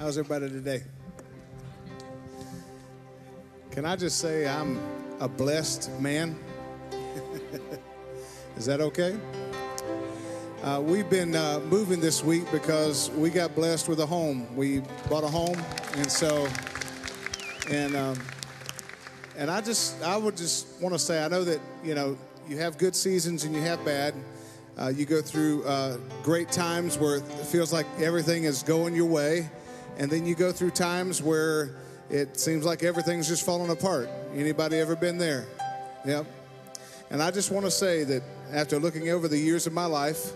How's everybody today? Can I just say I'm a blessed man? Is that okay? Uh, we've been uh, moving this week because we got blessed with a home. We bought a home, and so, and um, and I just, I would just want to say, I know that you know you have good seasons and you have bad. Uh, you go through uh, great times where it feels like everything is going your way, and then you go through times where it seems like everything's just falling apart. Anybody ever been there? Yep. And I just want to say that after looking over the years of my life,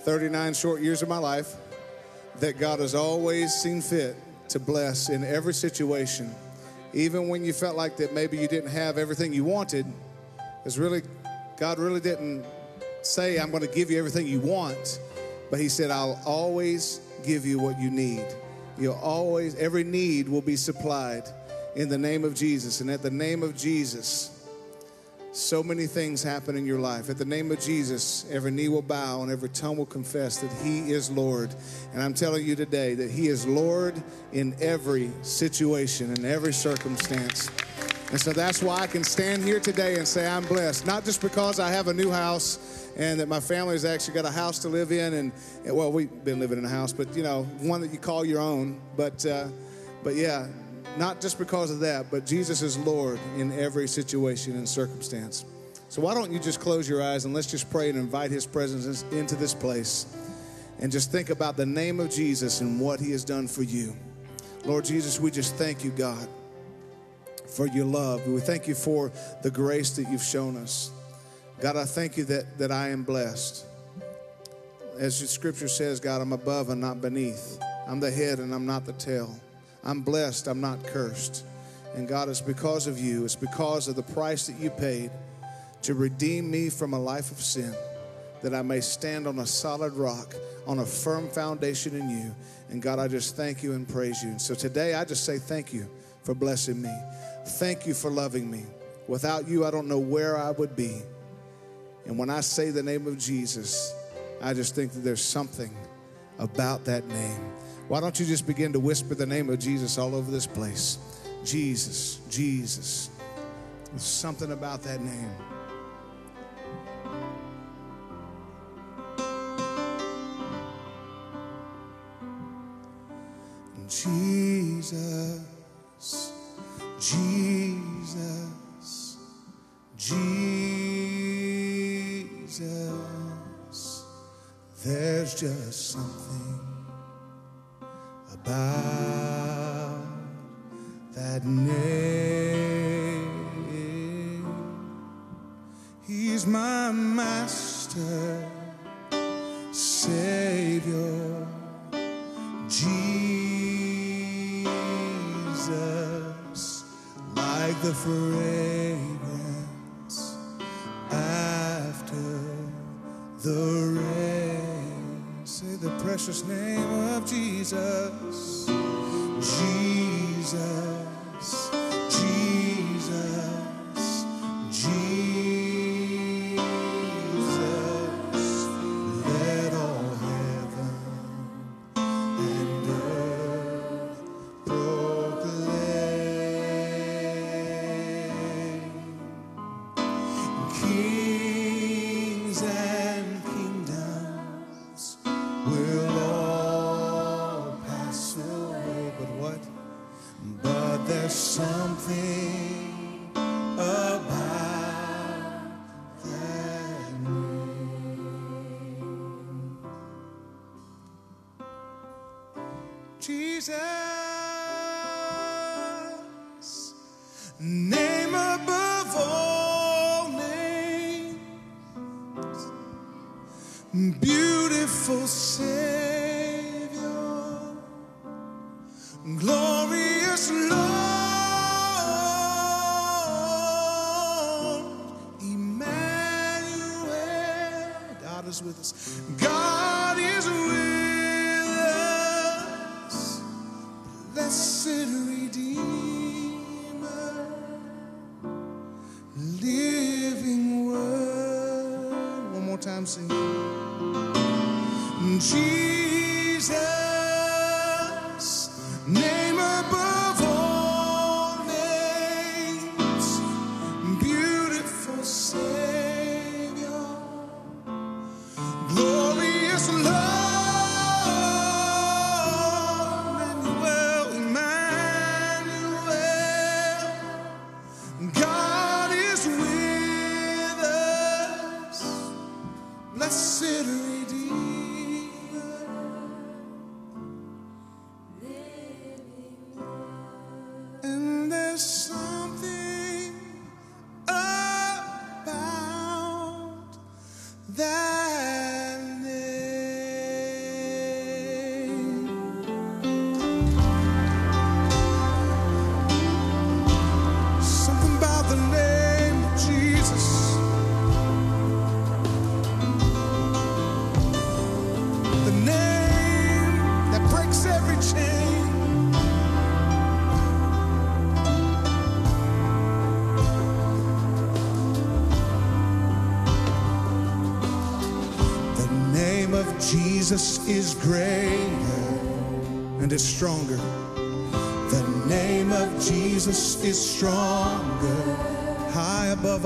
39 short years of my life, that God has always seen fit to bless in every situation, even when you felt like that maybe you didn't have everything you wanted. Is really, God really didn't say, I'm going to give you everything you want, but He said, I'll always give you what you need. You'll always, every need will be supplied in the name of Jesus. And at the name of Jesus, so many things happen in your life. At the name of Jesus, every knee will bow and every tongue will confess that He is Lord. And I'm telling you today that He is Lord in every situation, in every circumstance. And so that's why I can stand here today and say I'm blessed, not just because I have a new house and that my family has actually got a house to live in, and, and well, we've been living in a house, but you know, one that you call your own. But, uh, but yeah, not just because of that, but Jesus is Lord in every situation and circumstance. So why don't you just close your eyes and let's just pray and invite His presence into this place, and just think about the name of Jesus and what He has done for you. Lord Jesus, we just thank you, God for your love. We thank you for the grace that you've shown us. God, I thank you that, that I am blessed. As the scripture says, God, I'm above and not beneath. I'm the head and I'm not the tail. I'm blessed, I'm not cursed. And God, it's because of you, it's because of the price that you paid to redeem me from a life of sin, that I may stand on a solid rock, on a firm foundation in you. And God, I just thank you and praise you. And so today, I just say thank you for blessing me. Thank you for loving me. Without you, I don't know where I would be. And when I say the name of Jesus, I just think that there's something about that name. Why don't you just begin to whisper the name of Jesus all over this place? Jesus, Jesus. There's something about that name. Jesus, Jesus,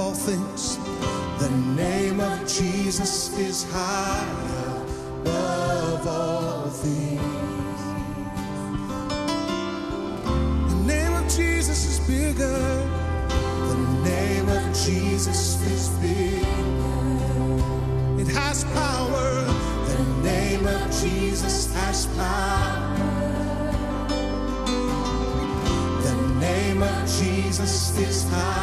all things. The name of Jesus is higher above all things. The name of Jesus is bigger. The name of Jesus is bigger. It has power. The name of Jesus has power. The name of Jesus is higher.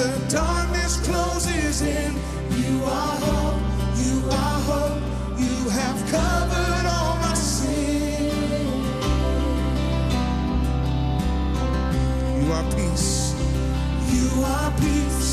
the darkness closes in, you are hope, you are hope, you have covered all my sin. You are peace, you are peace.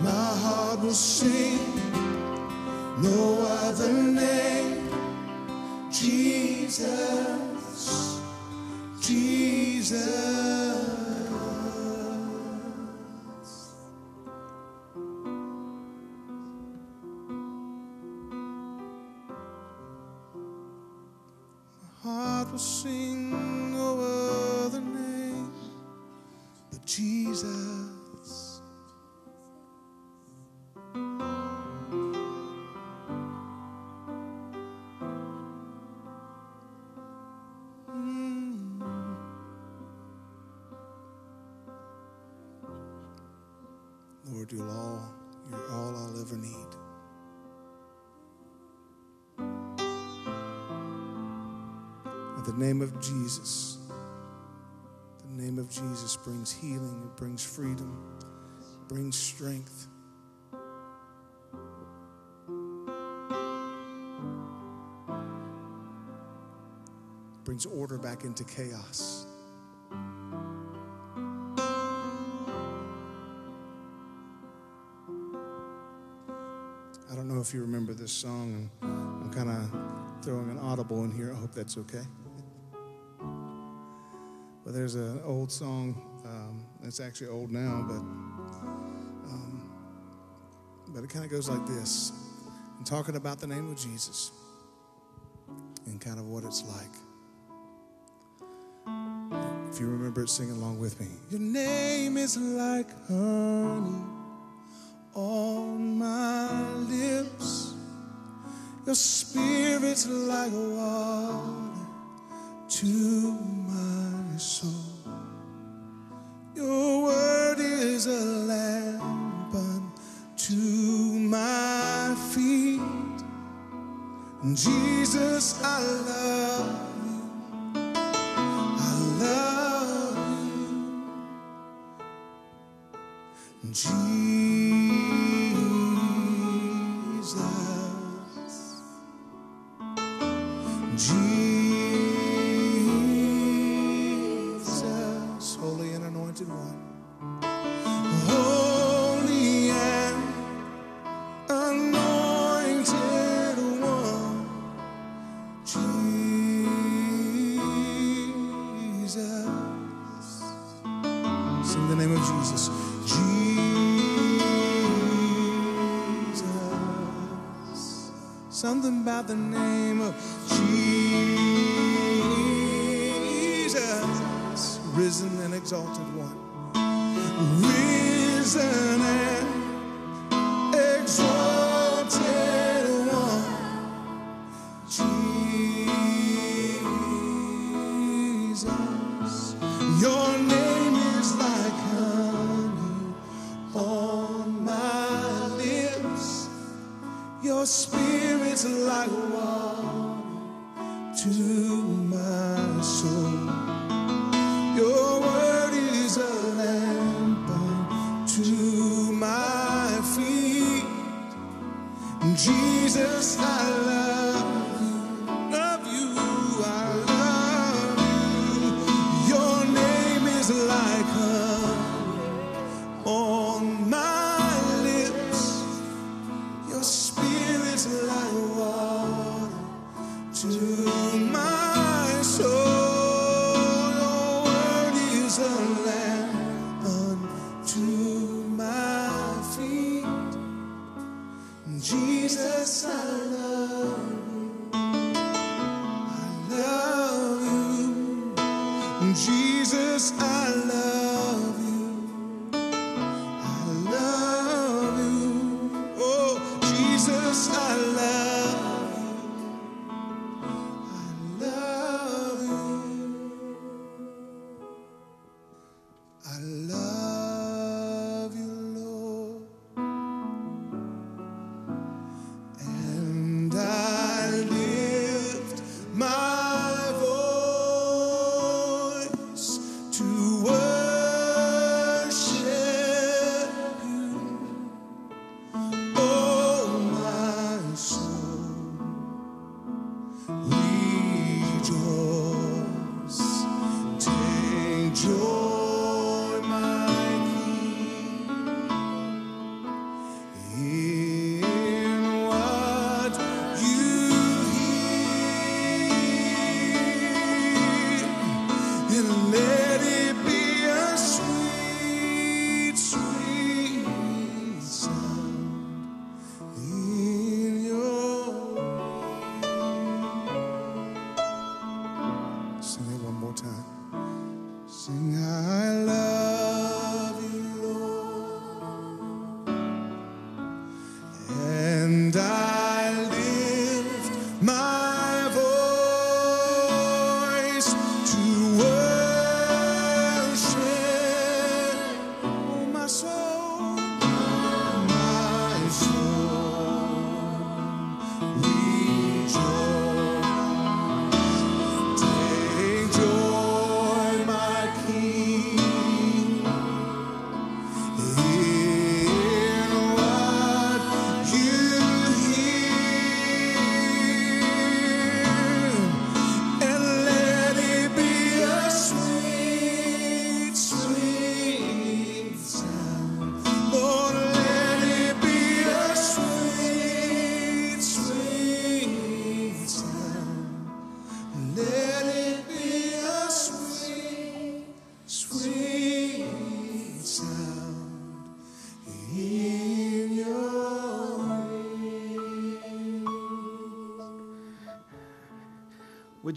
My heart will sing. No other name, Jesus. Jesus. The name of Jesus, the name of Jesus brings healing, it brings freedom, it brings strength. brings order back into chaos. I don't know if you remember this song, I'm kind of throwing an audible in here. I hope that's okay. But there's an old song. Um, it's actually old now, but um, but it kind of goes like this. I'm talking about the name of Jesus and kind of what it's like. If you remember it, sing along with me. Your name is like honey on my lips. Your spirit's like water to about the name of Jesus. Risen and exalted one. Risen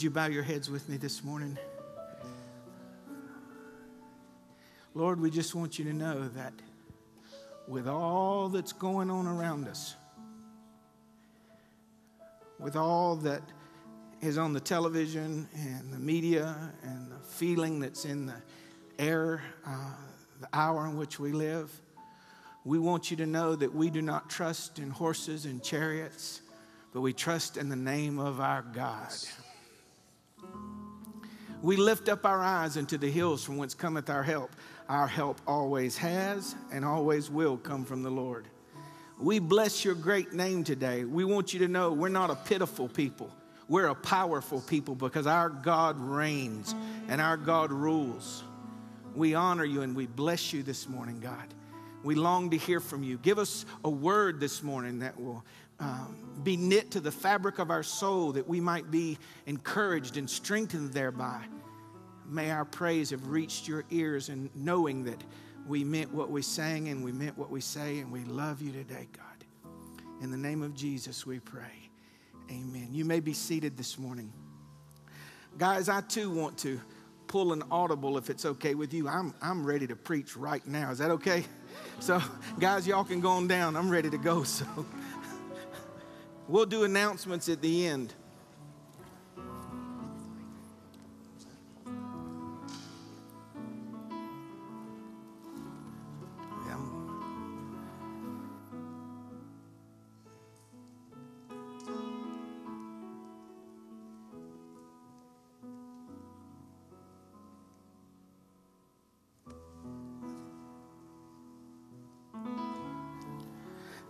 Would you bow your heads with me this morning? Lord, we just want you to know that with all that's going on around us, with all that is on the television and the media and the feeling that's in the air, uh, the hour in which we live, we want you to know that we do not trust in horses and chariots, but we trust in the name of our God. We lift up our eyes into the hills from whence cometh our help. Our help always has and always will come from the Lord. We bless your great name today. We want you to know we're not a pitiful people. We're a powerful people because our God reigns and our God rules. We honor you and we bless you this morning, God. We long to hear from you. Give us a word this morning that will um, be knit to the fabric of our soul that we might be encouraged and strengthened thereby. May our praise have reached your ears and knowing that we meant what we sang and we meant what we say and we love you today, God. In the name of Jesus, we pray. Amen. You may be seated this morning. Guys, I too want to pull an audible if it's okay with you. I'm, I'm ready to preach right now. Is that okay? So, guys, y'all can go on down. I'm ready to go. So, we'll do announcements at the end.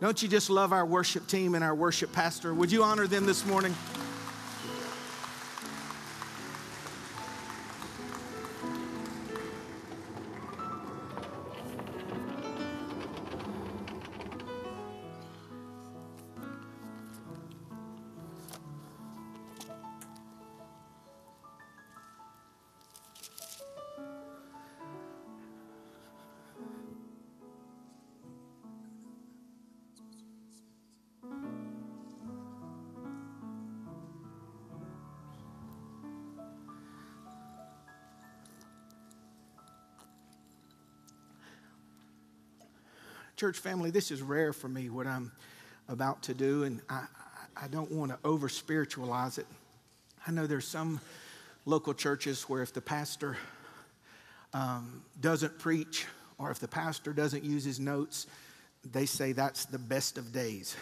Don't you just love our worship team and our worship pastor? Would you honor them this morning? Church family, this is rare for me what I'm about to do, and I, I don't want to over spiritualize it. I know there's some local churches where if the pastor um, doesn't preach or if the pastor doesn't use his notes, they say that's the best of days.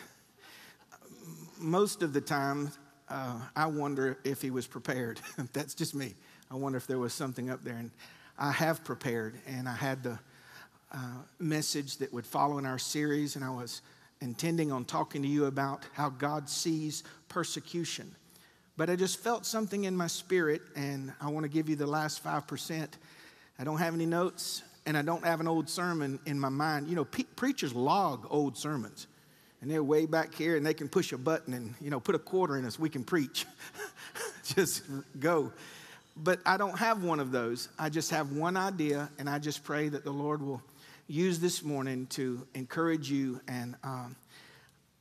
Most of the time, uh, I wonder if he was prepared. that's just me. I wonder if there was something up there. And I have prepared, and I had the uh, message that would follow in our series, and I was intending on talking to you about how God sees persecution. But I just felt something in my spirit, and I want to give you the last 5%. I don't have any notes, and I don't have an old sermon in my mind. You know, pe- preachers log old sermons, and they're way back here, and they can push a button and, you know, put a quarter in us. We can preach. just go. But I don't have one of those. I just have one idea, and I just pray that the Lord will use this morning to encourage you. And um,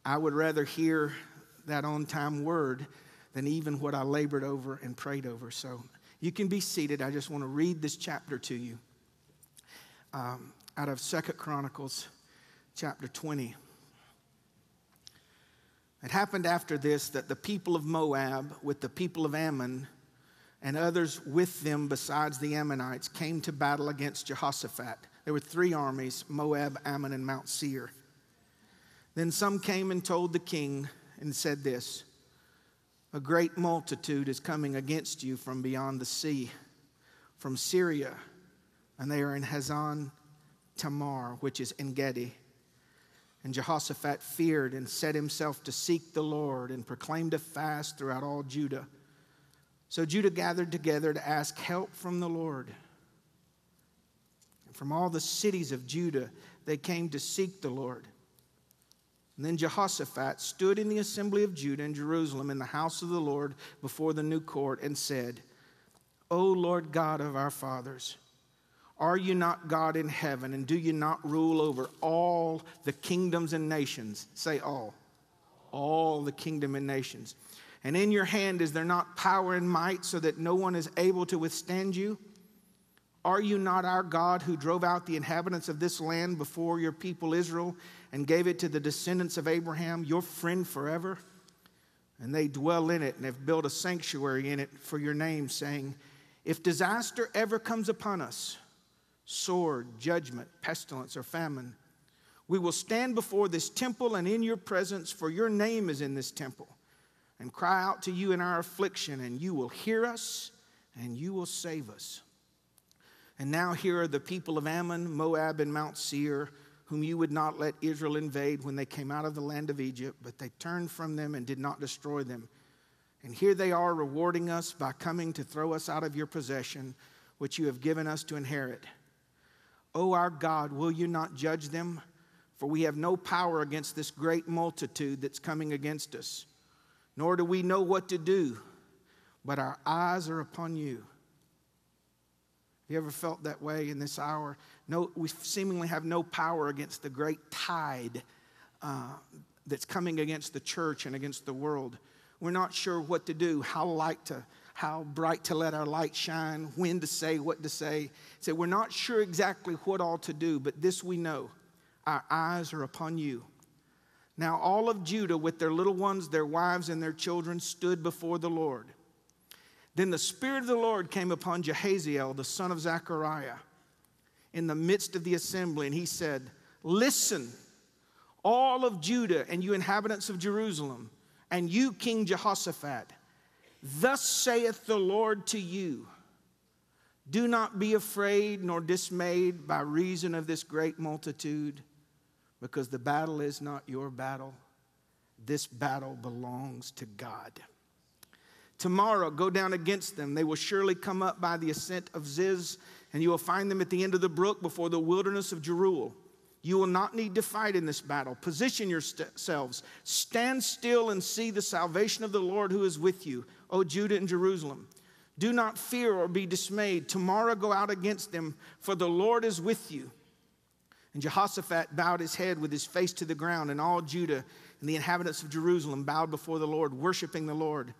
I would rather hear that on time word than even what I labored over and prayed over. So you can be seated. I just want to read this chapter to you um, out of Second Chronicles chapter 20. It happened after this that the people of Moab with the people of Ammon and others with them besides the Ammonites came to battle against Jehoshaphat. There were three armies Moab, Ammon, and Mount Seir. Then some came and told the king and said this A great multitude is coming against you from beyond the sea, from Syria, and they are in Hazan Tamar, which is En Gedi. And Jehoshaphat feared and set himself to seek the Lord and proclaimed a fast throughout all Judah. So Judah gathered together to ask help from the Lord. From all the cities of Judah, they came to seek the Lord. And then Jehoshaphat stood in the assembly of Judah in Jerusalem in the house of the Lord before the new court and said, O Lord God of our fathers, are you not God in heaven, and do you not rule over all the kingdoms and nations? Say all. All the kingdom and nations. And in your hand is there not power and might so that no one is able to withstand you? Are you not our God who drove out the inhabitants of this land before your people Israel and gave it to the descendants of Abraham, your friend forever? And they dwell in it and have built a sanctuary in it for your name, saying, If disaster ever comes upon us, sword, judgment, pestilence, or famine, we will stand before this temple and in your presence, for your name is in this temple, and cry out to you in our affliction, and you will hear us and you will save us. And now here are the people of Ammon, Moab, and Mount Seir, whom you would not let Israel invade when they came out of the land of Egypt, but they turned from them and did not destroy them. And here they are rewarding us by coming to throw us out of your possession, which you have given us to inherit. O our God, will you not judge them? For we have no power against this great multitude that's coming against us, nor do we know what to do, but our eyes are upon you. You ever felt that way in this hour? No, we seemingly have no power against the great tide uh, that's coming against the church and against the world. We're not sure what to do, how light to, how bright to let our light shine, when to say, what to say. So we're not sure exactly what all to do, but this we know: our eyes are upon you. Now all of Judah, with their little ones, their wives, and their children, stood before the Lord. Then the Spirit of the Lord came upon Jahaziel, the son of Zechariah, in the midst of the assembly, and he said, Listen, all of Judah and you inhabitants of Jerusalem, and you, King Jehoshaphat, thus saith the Lord to you Do not be afraid nor dismayed by reason of this great multitude, because the battle is not your battle. This battle belongs to God. Tomorrow, go down against them. They will surely come up by the ascent of Ziz, and you will find them at the end of the brook before the wilderness of Jeruel. You will not need to fight in this battle. Position yourselves. Stand still and see the salvation of the Lord who is with you, O Judah and Jerusalem. Do not fear or be dismayed. Tomorrow go out against them, for the Lord is with you. And Jehoshaphat bowed his head with his face to the ground, and all Judah and the inhabitants of Jerusalem bowed before the Lord, worshiping the Lord.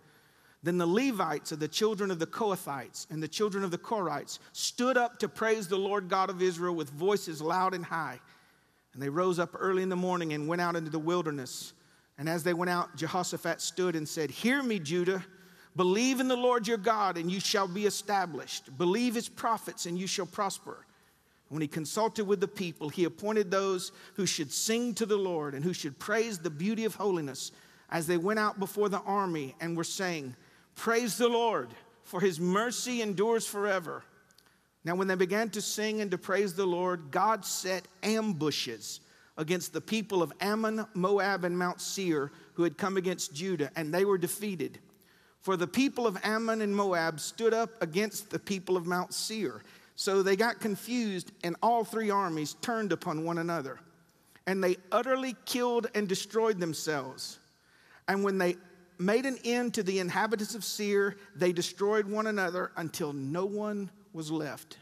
Then the Levites of the children of the Kohathites and the children of the Korites stood up to praise the Lord God of Israel with voices loud and high. And they rose up early in the morning and went out into the wilderness. And as they went out, Jehoshaphat stood and said, Hear me, Judah. Believe in the Lord your God, and you shall be established. Believe his prophets, and you shall prosper. When he consulted with the people, he appointed those who should sing to the Lord and who should praise the beauty of holiness as they went out before the army and were saying, Praise the Lord, for his mercy endures forever. Now, when they began to sing and to praise the Lord, God set ambushes against the people of Ammon, Moab, and Mount Seir who had come against Judah, and they were defeated. For the people of Ammon and Moab stood up against the people of Mount Seir. So they got confused, and all three armies turned upon one another. And they utterly killed and destroyed themselves. And when they made an end to the inhabitants of Seir. They destroyed one another until no one was left.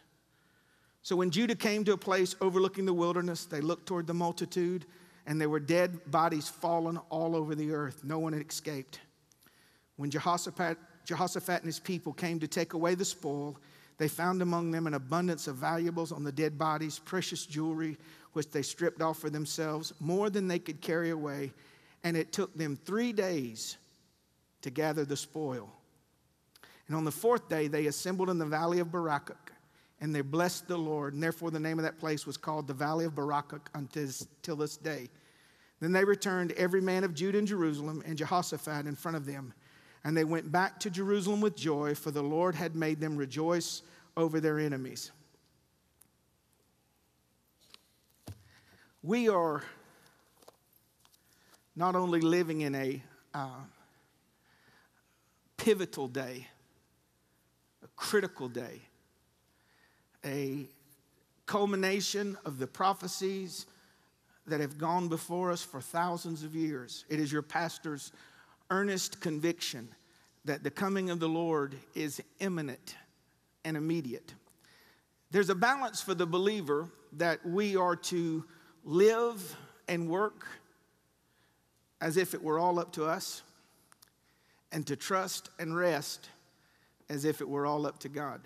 So when Judah came to a place overlooking the wilderness, they looked toward the multitude, and there were dead bodies fallen all over the earth. No one had escaped. When Jehoshaphat, Jehoshaphat and his people came to take away the spoil, they found among them an abundance of valuables on the dead bodies, precious jewelry, which they stripped off for themselves, more than they could carry away. And it took them three days to gather the spoil. And on the fourth day, they assembled in the valley of Berachah, and they blessed the Lord. And therefore, the name of that place was called the valley of Berachah until this day. Then they returned, every man of Judah and Jerusalem, and Jehoshaphat in front of them. And they went back to Jerusalem with joy, for the Lord had made them rejoice over their enemies. We are not only living in a uh, pivotal day, a critical day, a culmination of the prophecies that have gone before us for thousands of years. It is your pastor's earnest conviction that the coming of the Lord is imminent and immediate. There's a balance for the believer that we are to live and work as if it were all up to us and to trust and rest as if it were all up to God.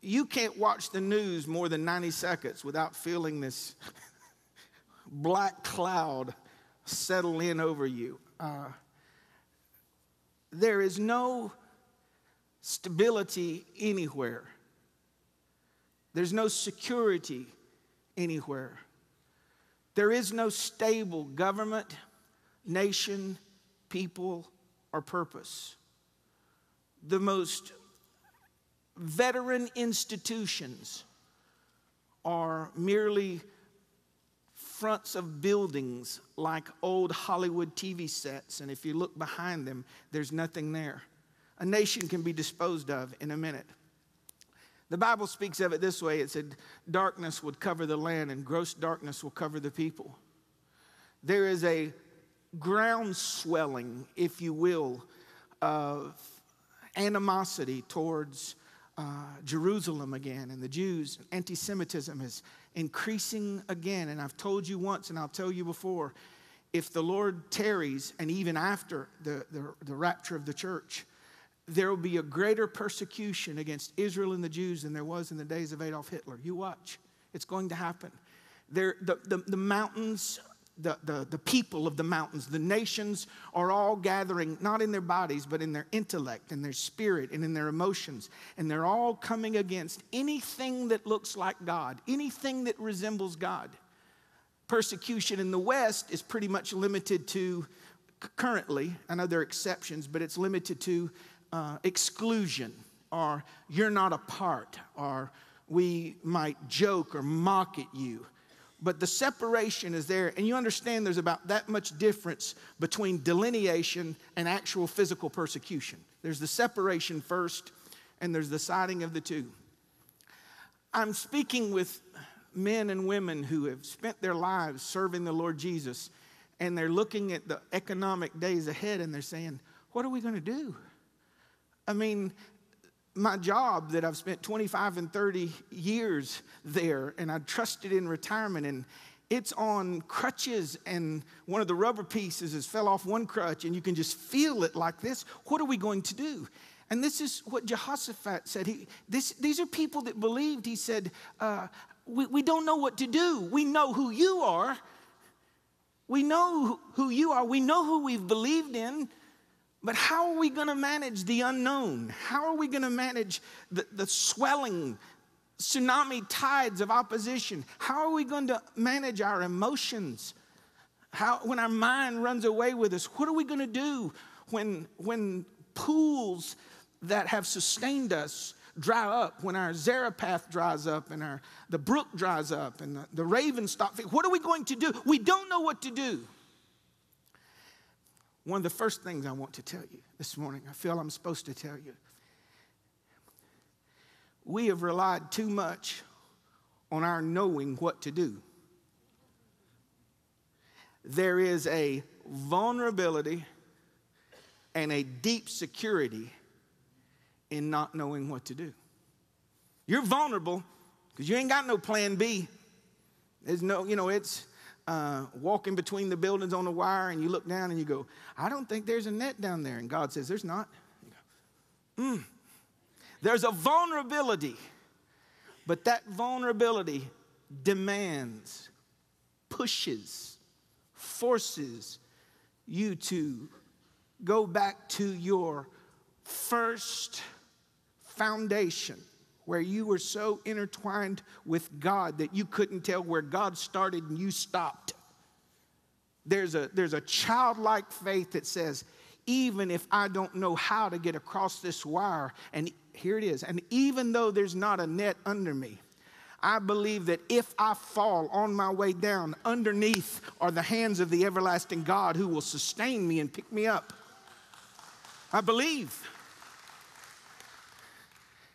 You can't watch the news more than 90 seconds without feeling this black cloud settle in over you. Uh, there is no stability anywhere, there's no security anywhere. There is no stable government, nation, people, or purpose. The most veteran institutions are merely fronts of buildings like old Hollywood TV sets, and if you look behind them, there's nothing there. A nation can be disposed of in a minute. The Bible speaks of it this way it said, Darkness would cover the land, and gross darkness will cover the people. There is a ground swelling, if you will, of animosity towards uh, Jerusalem again and the Jews. Anti Semitism is increasing again. And I've told you once, and I'll tell you before if the Lord tarries, and even after the, the, the rapture of the church, there will be a greater persecution against Israel and the Jews than there was in the days of Adolf Hitler. You watch, it's going to happen. There, the, the, the mountains, the, the, the people of the mountains, the nations are all gathering, not in their bodies, but in their intellect, in their spirit, and in their emotions. And they're all coming against anything that looks like God, anything that resembles God. Persecution in the West is pretty much limited to, currently, I know there are exceptions, but it's limited to uh, exclusion, or you're not a part, or we might joke or mock at you. But the separation is there, and you understand there's about that much difference between delineation and actual physical persecution. There's the separation first, and there's the siding of the two. I'm speaking with men and women who have spent their lives serving the Lord Jesus, and they're looking at the economic days ahead and they're saying, What are we going to do? I mean, my job that I've spent 25 and 30 years there, and I trusted in retirement, and it's on crutches, and one of the rubber pieces has fell off one crutch, and you can just feel it like this. What are we going to do? And this is what Jehoshaphat said. He, this, these are people that believed. He said, uh, we, we don't know what to do. We know who you are. We know who you are. We know who we've believed in. But how are we going to manage the unknown? How are we going to manage the, the swelling tsunami tides of opposition? How are we going to manage our emotions? How, when our mind runs away with us, what are we going to do when, when pools that have sustained us dry up, when our Zarephath dries up and our, the brook dries up and the, the ravens stop? What are we going to do? We don't know what to do. One of the first things I want to tell you this morning, I feel I'm supposed to tell you. We have relied too much on our knowing what to do. There is a vulnerability and a deep security in not knowing what to do. You're vulnerable because you ain't got no plan B. There's no, you know, it's uh, walking between the buildings on the wire and you look down and you go, I don't think there's a net down there. And God says, There's not. Go, Mm. There's a vulnerability, but that vulnerability demands, pushes, forces you to go back to your first foundation where you were so intertwined with God that you couldn't tell where God started and you stopped. There's a, there's a childlike faith that says, even if I don't know how to get across this wire, and here it is, and even though there's not a net under me, I believe that if I fall on my way down, underneath are the hands of the everlasting God who will sustain me and pick me up. I believe.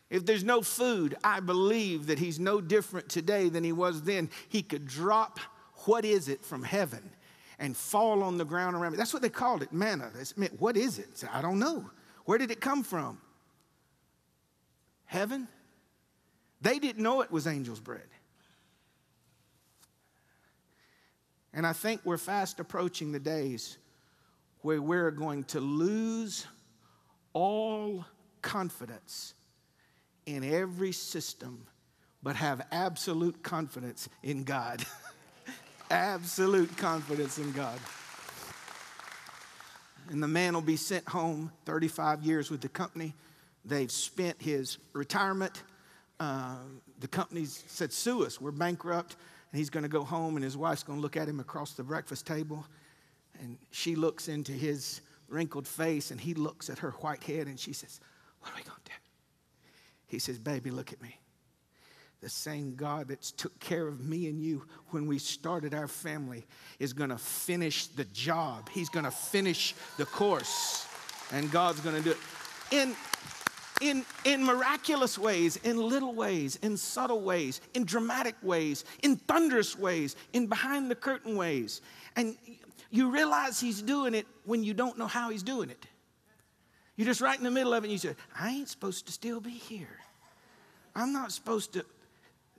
If there's no food, I believe that he's no different today than he was then. He could drop what is it from heaven and fall on the ground around me. That's what they called it, manna. Meant, what is it? I don't know. Where did it come from? Heaven? They didn't know it was angel's bread. And I think we're fast approaching the days where we're going to lose all confidence in every system, but have absolute confidence in God. absolute confidence in God. And the man will be sent home 35 years with the company. They've spent his retirement. Uh, the company said, Sue us, we're bankrupt. And he's going to go home, and his wife's going to look at him across the breakfast table. And she looks into his wrinkled face, and he looks at her white head, and she says, What are we going to do? He says, Baby, look at me. The same God that's took care of me and you when we started our family is to finish the job. He's to finish the course, and God's to do it. In, in, in miraculous ways, in little ways, in subtle ways, in dramatic ways, in thunderous ways, in behind the curtain ways. And you realize He's doing it when you don't know how He's doing it. You're just right in the middle of it and you say, I ain't supposed to still be here. I'm not supposed to.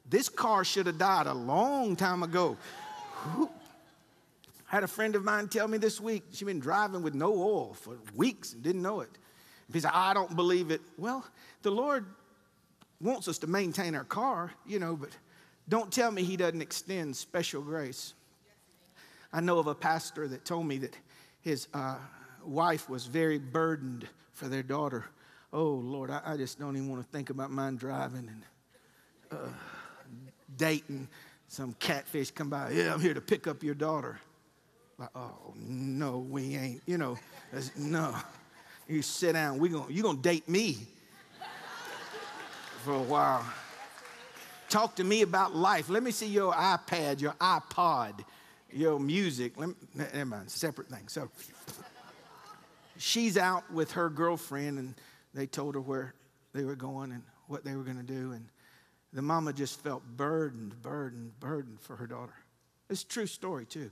This car should have died a long time ago. I had a friend of mine tell me this week she'd been driving with no oil for weeks and didn't know it. He said, I don't believe it. Well, the Lord wants us to maintain our car, you know, but don't tell me He doesn't extend special grace. I know of a pastor that told me that his uh, wife was very burdened for their daughter. Oh, Lord, I, I, just don't even want to think about mine driving and uh, dating some catfish come by. Yeah, I'm here to pick up your daughter. Like, oh, no, we ain't. You know, no. You sit down. We gonna, you going to date me for a while. Talk to me about life. Let me see your iPad, your iPod, your music. Let me, never mind, separate thing. So she's out with her girlfriend, and they told her where they were going and what they were going to do. And the mama just felt burdened, burdened, burdened for her daughter. It's a true story, too.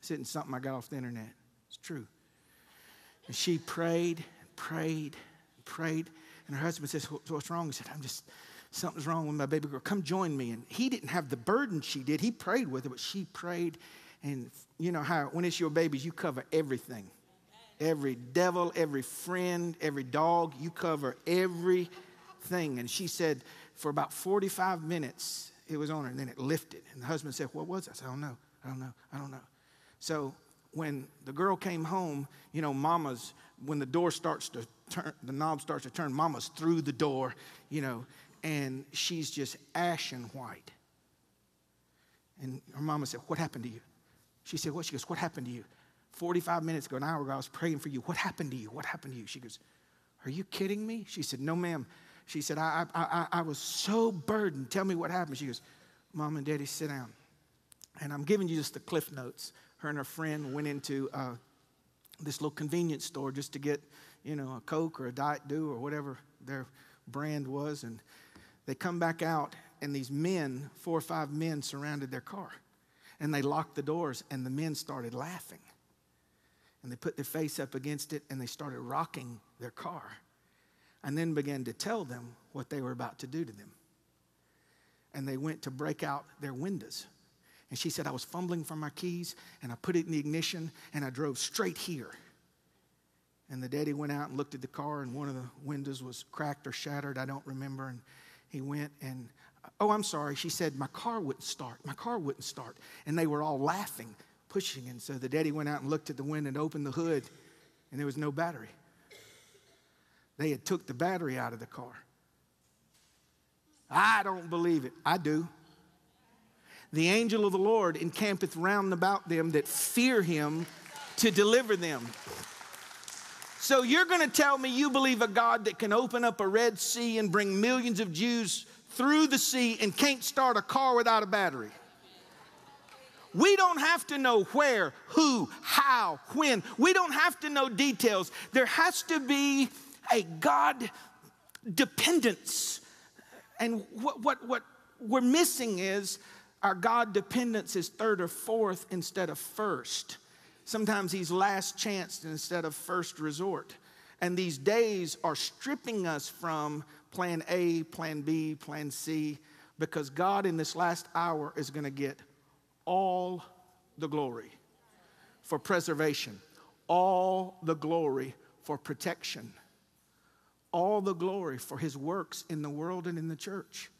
This isn't something I got off the internet. It's true. And she prayed, prayed, prayed. And her husband says, What's wrong? He said, I'm just, something's wrong with my baby girl. Come join me. And he didn't have the burden she did. He prayed with her, but she prayed. And you know how, when it's your babies, you cover everything every devil, every friend, every dog, you cover everything. And she said, for about 45 minutes, it was on her, and then it lifted. And the husband said, What was it? I said, I don't know. I don't know. I don't know. So when the girl came home, you know, mama's, when the door starts to turn, the knob starts to turn, mama's through the door, you know, and she's just ashen white. And her mama said, What happened to you? She said, What? She goes, What happened to you? 45 minutes ago, an hour ago, I was praying for you. What happened to you? What happened to you? She goes, Are you kidding me? She said, No, ma'am. She said, I, I, I, I was so burdened. Tell me what happened. She goes, Mom and Daddy, sit down. And I'm giving you just the cliff notes. Her and her friend went into uh, this little convenience store just to get, you know, a Coke or a Diet Dew or whatever their brand was. And they come back out, and these men, four or five men, surrounded their car. And they locked the doors, and the men started laughing and they put their face up against it and they started rocking their car and then began to tell them what they were about to do to them. And they went to break out their windows. And she said, I was fumbling for my keys and I put it in the ignition and I drove straight here. And the daddy went out and looked at the car and one of the windows was cracked or shattered. I don't remember. And he went and, oh, I'm sorry. She said, My car wouldn't start. My car wouldn't start. And they were all laughing pushing. And so the daddy went out and looked at the wind and opened the hood, and there was no battery. They had took the battery out of the car. I don't believe it. I do. The angel of the Lord encampeth round about them that fear him to deliver them. So you're going to tell me you believe a God that can open up a Red Sea and bring millions of Jews through the sea and can't start a car without a battery? We don't have to know where, who, how, when. We don't have to know details. There has to be a God dependence. And what, what, what we're missing is our God dependence is third or fourth instead of first. Sometimes he's last chance instead of first resort. And these days are stripping us from plan A, plan B, plan C, because God in this last hour is going to get all the glory for preservation, all the glory for protection, all the glory for his works in the world and in the church.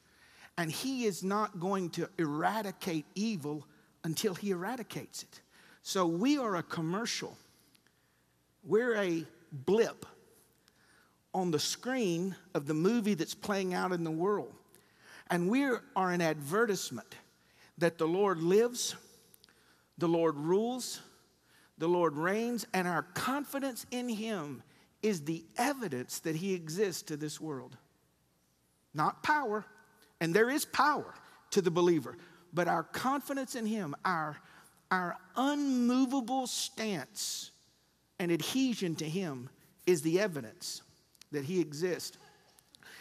And he is not going to eradicate evil until he eradicates it. So we are a commercial, we're a blip on the screen of the movie that's playing out in the world. And we are an advertisement that the Lord lives, the Lord rules, the Lord reigns, and our confidence in Him is the evidence that He exists to this world. Not power, and there is power to the believer, but our confidence in Him, our, our unmovable stance and adhesion to Him is the evidence that He exists.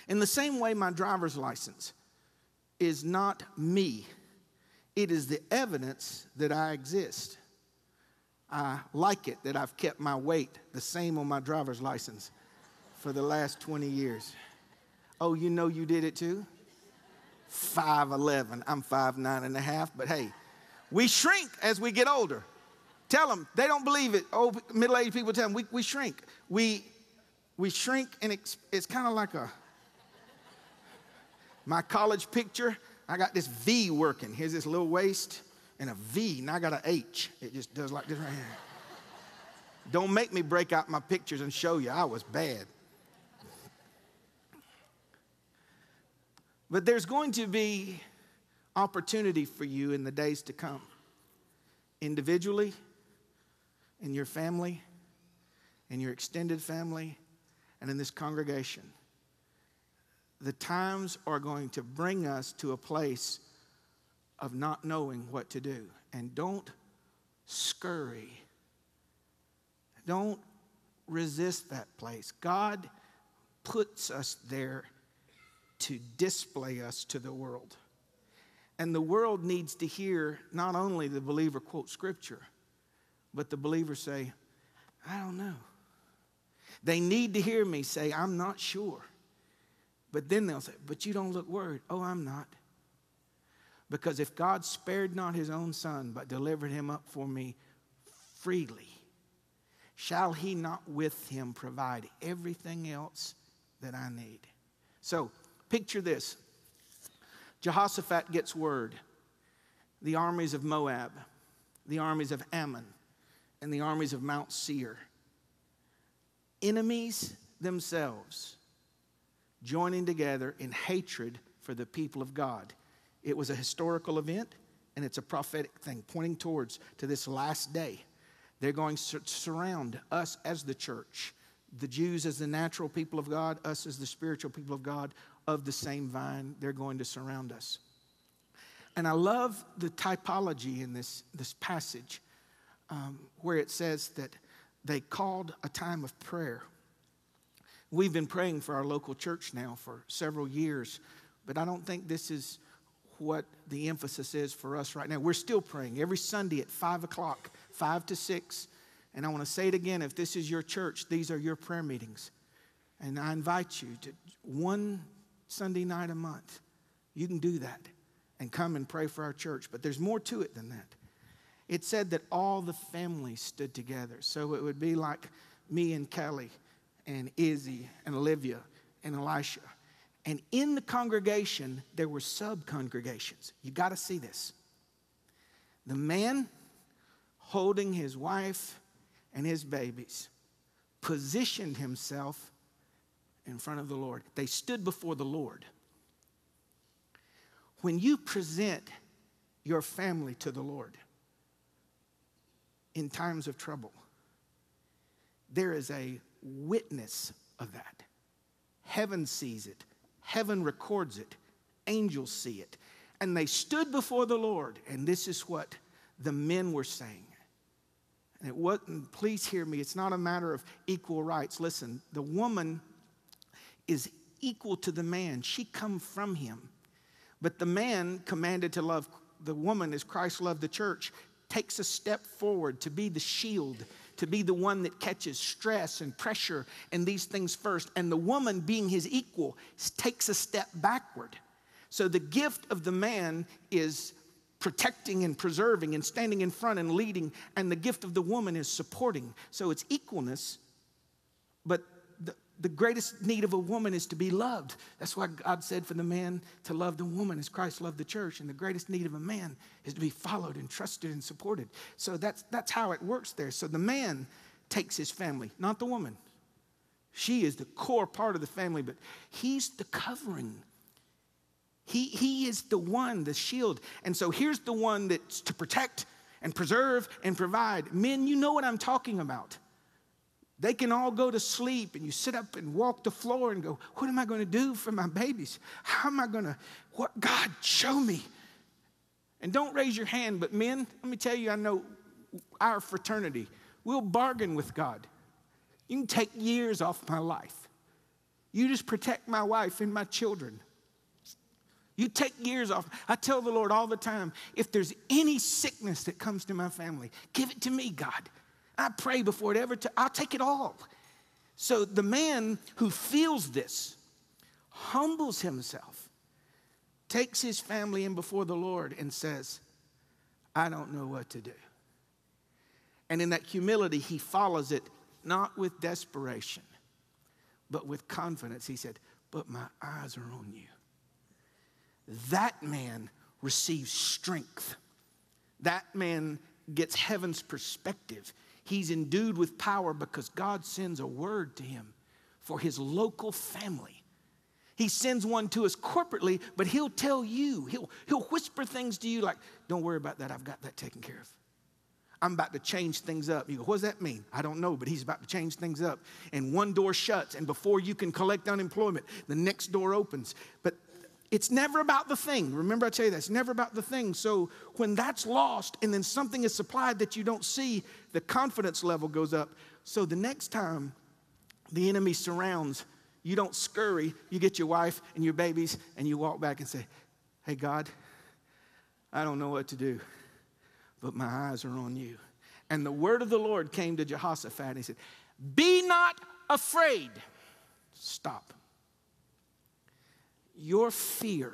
In the same way, my driver's license is not me, it is the evidence that I exist. I like it that I've kept my weight the same on my driver's license for the last 20 years. Oh, you know you did it too? 5'11. I'm 5'9 and a half, but hey, we shrink as we get older. Tell them, they don't believe it. Oh, middle aged people tell them, we, we shrink. We, we shrink, and it's, it's kind of like a, my college picture, I got this V working. Here's this little waist and a V, and I got an H. It just does like this right here. Don't make me break out my pictures and show you I was bad. But there's going to be opportunity for you in the days to come, individually, in your family, in your extended family, and in this congregation. The times are going to bring us to a place of not knowing what to do. And don't scurry. Don't resist that place. God puts us there to display us to the world. And the world needs to hear not only the believer quote scripture, but the believer say, I don't know. They need to hear me say, I'm not sure. But then they'll say, But you don't look worried. Oh, I'm not. Because if God spared not his own son, but delivered him up for me freely, shall he not with him provide everything else that I need? So, picture this Jehoshaphat gets word the armies of Moab, the armies of Ammon, and the armies of Mount Seir, enemies themselves, joining together in hatred for the people of God. It was a historical event and it's a prophetic thing pointing towards to this last day. They're going to surround us as the church, the Jews as the natural people of God, us as the spiritual people of God of the same vine. They're going to surround us. And I love the typology in this, this passage um, where it says that they called a time of prayer. We've been praying for our local church now for several years, but I don't think this is what the emphasis is for us right now. We're still praying every Sunday at 5 o'clock, 5 to 6. And I want to say it again if this is your church, these are your prayer meetings. And I invite you to one Sunday night a month. You can do that and come and pray for our church. But there's more to it than that. It said that all the families stood together. So it would be like me and Kelly and Izzy and Olivia and Elisha and in the congregation, there were sub congregations. You got to see this. The man holding his wife and his babies positioned himself in front of the Lord. They stood before the Lord. When you present your family to the Lord in times of trouble, there is a witness of that. Heaven sees it, Heaven records it, angels see it. And they stood before the Lord, and this is what the men were saying. And it wasn't, please hear me, it's not a matter of equal rights. Listen, the woman is equal to the man, she come from him. But the man commanded to love the woman as Christ loved the church takes a step forward to be the shield to be the one that catches stress and pressure and these things first. And the woman, being his equal, takes a step backward. So the gift of the man is protecting and preserving and standing in front and leading, and the gift of the woman is supporting. So it's equalness, but the, greatest need of a woman is to be loved. That's why God said for the man to love the woman as Christ loved the church. And the greatest need of a man is to be followed and trusted and supported. So that's, that's how it works there. So the man takes his family, not the woman. She is the core part of the family, but he's the covering. He, he is the one, the shield. And so here's the one that's to protect and preserve and provide. Men, you know what I'm talking about. They can all go to sleep and you sit up and walk the floor and go, What am I going to do for my babies? How am I going to, what, God, show me. And don't raise your hand, but men, let me tell you, I know our fraternity, we'll bargain with God. You can take years off my life. You just protect my wife and my children. You take years off. I tell the Lord all the time if there's any sickness that comes to my family, give it to me, God. I pray before it ever, I'll take it all. So the man who feels this humbles himself, takes his family in before the Lord, and says, I don't know what to do. And in that humility, he follows it not with desperation, but with confidence. He said, But my eyes are on you that man receives strength. That man gets heaven's perspective. He's endued with power because God sends a word to him for his local family. He sends one to us corporately, but he'll tell you, he'll, he'll whisper things to you like, don't worry about that, I've got that taken care of. I'm about to change things up. You go, what does that mean? I don't know, but he's about to change things up. And one door shuts, and before you can collect unemployment, the next door opens. But it's never about the thing. Remember, I tell you that. It's never about the thing. So when that's lost and then something is supplied that you don't see, the confidence level goes up. So the next time the enemy surrounds, you don't scurry. You get your wife and your babies and you walk back and say, Hey, God, I don't know what to do, but my eyes are on you. And the word of the Lord came to Jehoshaphat and he said, Be not afraid. Stop your fear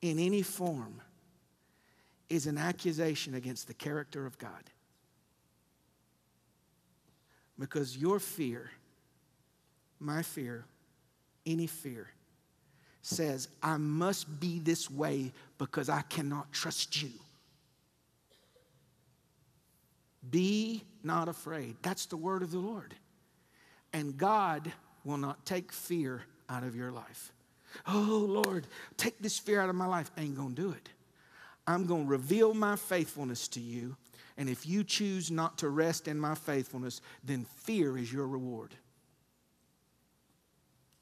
in any form is an accusation against the character of God. Because your fear, my fear, any fear, says, I must be this way because I cannot trust you. Be not afraid. That's the word of the Lord. And God will not take fear out of your life. Oh, Lord, take this fear out of my life. I ain't gonna do it. I'm gonna reveal my faithfulness to you. And if you choose not to rest in my faithfulness, then fear is your reward.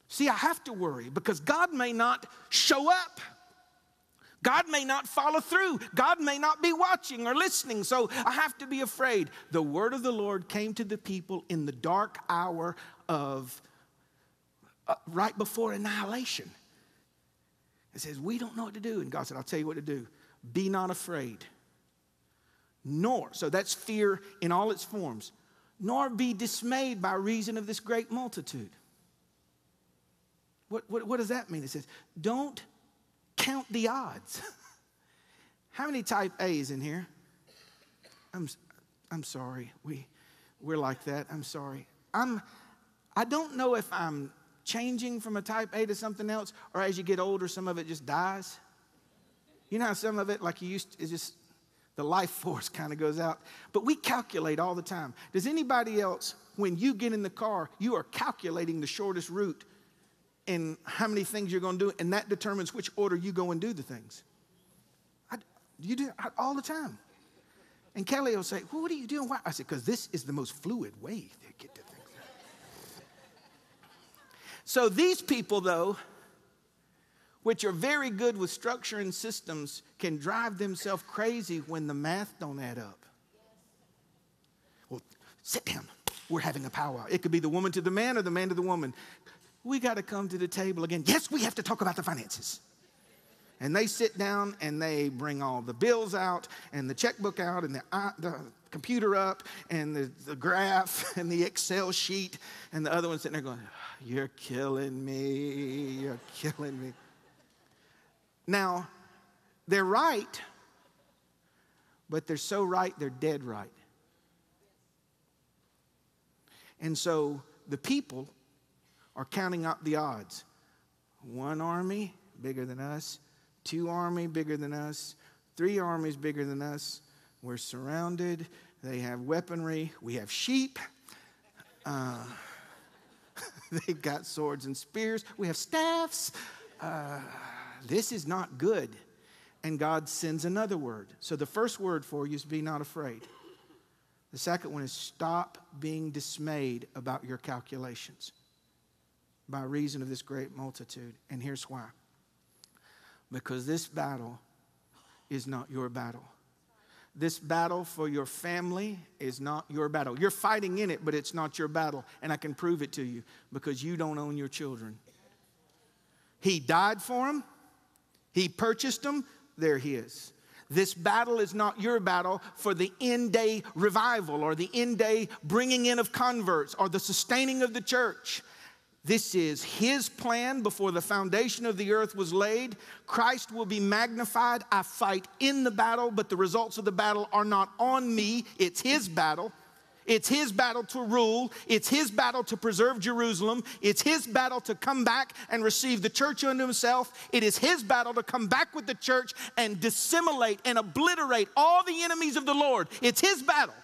See, I have to worry because God may not show up. God may not follow through. God may not be watching or listening. So I have to be afraid. The word of the Lord came to the people in the dark hour of Uh, right before annihilation. It says, We don't know what to do. And God said, I'll tell you what to do. Be not afraid, nor, so that's fear in all its forms, nor be dismayed by reason of this great multitude. What, what, what does that mean? It says, Don't count the odds. How many type A's in here? I'm, I'm sorry. We, we're like that. I'm sorry. I'm, I don't know if I'm changing from a type A to something else, or as you get older, some of it just dies? You know how some of it, like you used to, is just the life force kind of goes out. But we calculate all the time. Does anybody else, when you get in the car, you are calculating the shortest route and how many things you're going to do, and that determines which order you go and do the things? I, you do I, all the time. And Kelly will say, well, What are you doing? Why? I said, Because this is the most fluid way to get to so these people, though, which are very good with structure and systems, can drive themselves crazy when the math don't add up. Well, sit down. We're having a powwow. It could be the woman to the man or the man to the woman. We got to come to the table again. Yes, we have to talk about the finances. And they sit down and they bring all the bills out and the checkbook out and the, uh, the computer up and the, the graph and the Excel sheet. And the other one sitting there going, you're killing me. You're killing me. Now, They're right, but they're so right, they're dead right. And so the people are counting up the odds. One army bigger than us, two army bigger than us, three armies bigger than us. We're surrounded. They have weaponry. We have sheep. Uh, they've got swords and spears. We have staffs. Uh, this is not good. And God sends another word. So the first word for you is be not afraid. The second one is stop being dismayed about your calculations by reason of this great multitude. And here's why because this battle is not your battle. This battle for your family is not your battle. You're fighting in it, but it's not your battle. And I can prove it to you because you don't own your children. He died for them, He purchased them, they're His. This battle is not your battle for the end day revival or the end day bringing in of converts or the sustaining of the church. This is his plan before the foundation of the earth was laid. Christ will be magnified. I fight in the battle, but the results of the battle are not on me. It's his battle. It's his battle to rule. It's his battle to preserve Jerusalem. It's his battle to come back and receive the church unto himself. It is his battle to come back with the church and dissimulate and obliterate all the enemies of the Lord. It's his battle.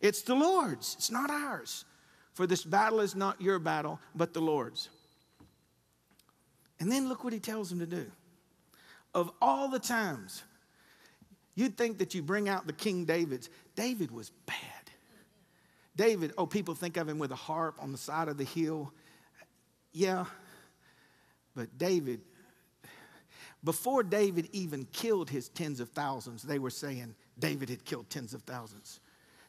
It's the Lord's, it's not ours. For this battle is not your battle, but the Lord's. And then look what he tells him to do. Of all the times, you'd think that you bring out the King David's. David was bad. David, oh, people think of him with a harp on the side of the hill. Yeah, but David, before David even killed his tens of thousands, they were saying David had killed tens of thousands.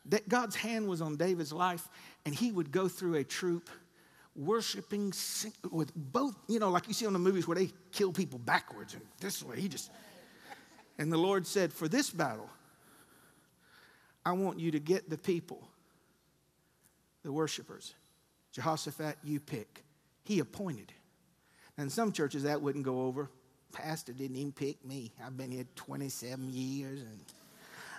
That God's hand was on David's life, and he would go through a troop worshiping with both, you know, like you see on the movies where they kill people backwards and this way. He just, and the Lord said, For this battle, I want you to get the people, the worshipers. Jehoshaphat, you pick. He appointed. And some churches that wouldn't go over. Pastor didn't even pick me. I've been here 27 years and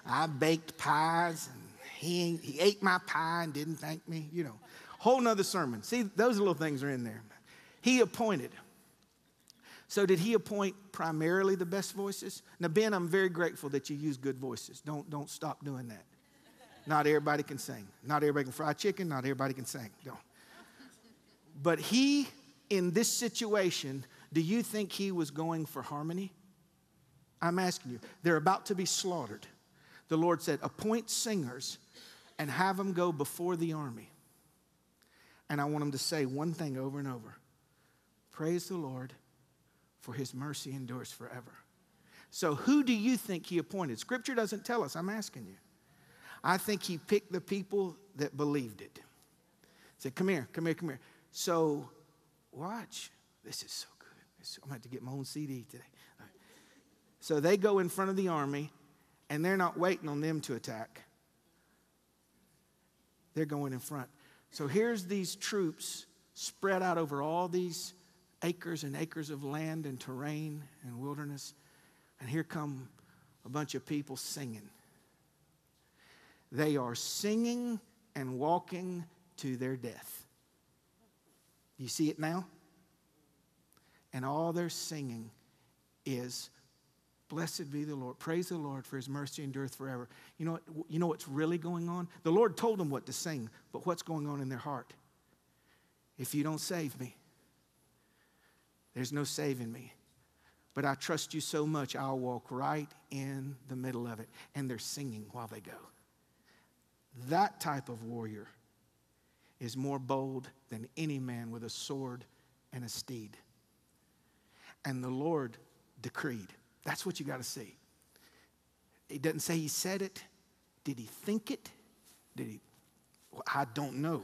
I baked pies and he, he ate my pie and didn't thank me, you know. Whole nother sermon. See, those little things are in there. He appointed. So, did he appoint primarily the best voices? Now, Ben, I'm very grateful that you use good voices. Don't, don't stop doing that. Not everybody can sing. Not everybody can fry chicken. Not everybody can sing. Don't. But he, in this situation, do you think he was going for harmony? I'm asking you. They're about to be slaughtered. The Lord said, appoint singers and have them go before the army. And I want them to say one thing over and over Praise the Lord, for his mercy endures forever. So, who do you think he appointed? Scripture doesn't tell us. I'm asking you. I think he picked the people that believed it. Said, Come here, come here, come here. So, watch. This is so good. I'm going to get my own CD today. Right. So, they go in front of the army, and they're not waiting on them to attack. They're going in front. So here's these troops spread out over all these acres and acres of land and terrain and wilderness. And here come a bunch of people singing. They are singing and walking to their death. You see it now? And all they're singing is Blessed be the Lord. Praise the Lord for his mercy endureth forever. You know, you know what's really going on? The Lord told them what to sing, but what's going on in their heart? If you don't save me, there's no saving me. But I trust you so much, I'll walk right in the middle of it. And they're singing while they go. That type of warrior is more bold than any man with a sword and a steed. And the Lord decreed that's what you got to see. It doesn't say he said it. Did he think it? Did he? Well, I don't know.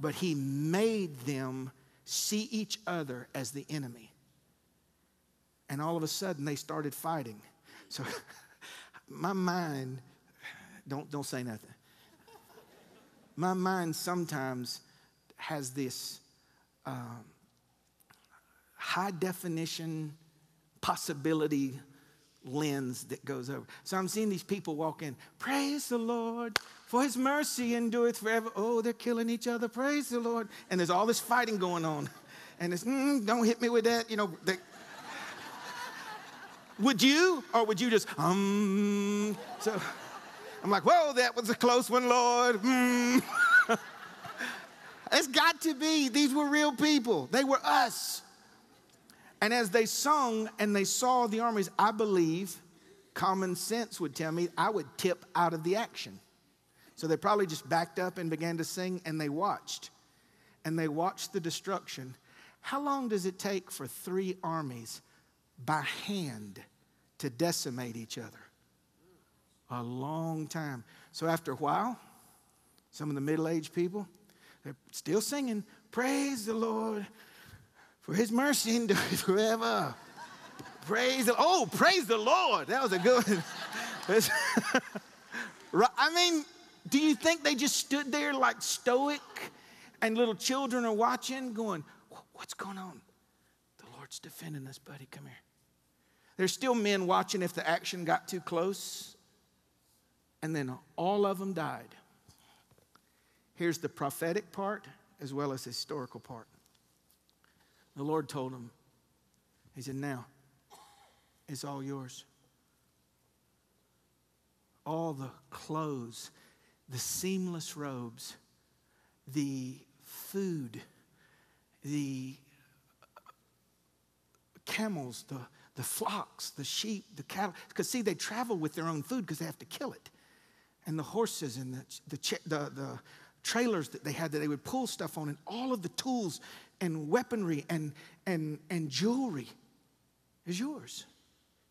But he made them see each other as the enemy. And all of a sudden they started fighting. So my mind, don't, don't say nothing. My mind sometimes has this um, high definition possibility lens that goes over. So I'm seeing these people walk in, praise the Lord, for his mercy endureth forever. Oh, they're killing each other, praise the Lord. And there's all this fighting going on. And it's, mm, don't hit me with that, you know. They, would you, or would you just, um, so I'm like, whoa, that was a close one, Lord. Mm. it's got to be. These were real people, they were us. And as they sung and they saw the armies, I believe common sense would tell me I would tip out of the action. So they probably just backed up and began to sing and they watched. And they watched the destruction. How long does it take for three armies by hand to decimate each other? A long time. So after a while, some of the middle aged people, they're still singing, Praise the Lord, for his mercy endures forever. praise the Oh, praise the Lord. That was a good. I mean, do you think they just stood there like stoic and little children are watching, going, What's going on? The Lord's defending us, buddy. Come here. There's still men watching if the action got too close. And then all of them died. Here's the prophetic part as well as historical part. The Lord told him, He said, Now, it's all yours. All the clothes, the seamless robes, the food, the camels, the, the flocks, the sheep, the cattle. Because, see, they travel with their own food because they have to kill it. And the horses and the, the, the, the trailers that they had that they would pull stuff on, and all of the tools and weaponry and, and, and jewelry is yours.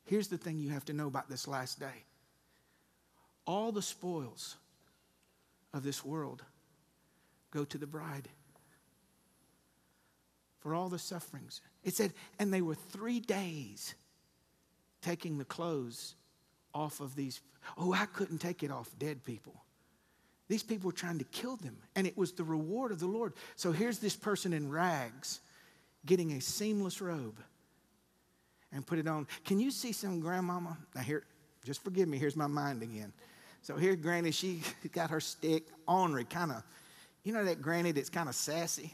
Here's the thing you have to know about this last day all the spoils of this world go to the bride for all the sufferings. It said, and they were three days taking the clothes off of these. Oh, I couldn't take it off dead people. These people were trying to kill them, and it was the reward of the Lord. So here's this person in rags getting a seamless robe and put it on. Can you see some grandmama? Now, here, just forgive me, here's my mind again. So here, Granny, she got her stick, ornery, kind of, you know that Granny that's kind of sassy?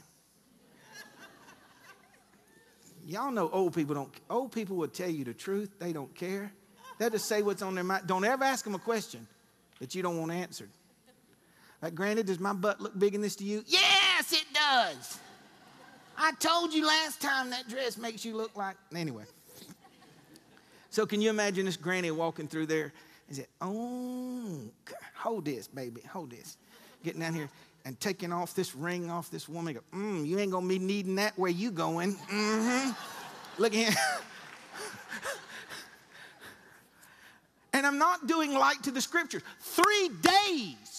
Y'all know old people don't, old people will tell you the truth, they don't care. They'll just say what's on their mind. Don't ever ask them a question that you don't want answered. Like, granted, does my butt look big in this to you? Yes, it does. I told you last time that dress makes you look like. Anyway. So, can you imagine this granny walking through there and say, Oh, hold this, baby, hold this. Getting down here and taking off this ring off this woman. Go, mm, you ain't gonna be needing that where you going. Mm-hmm. Look here. and I'm not doing light to the scriptures. Three days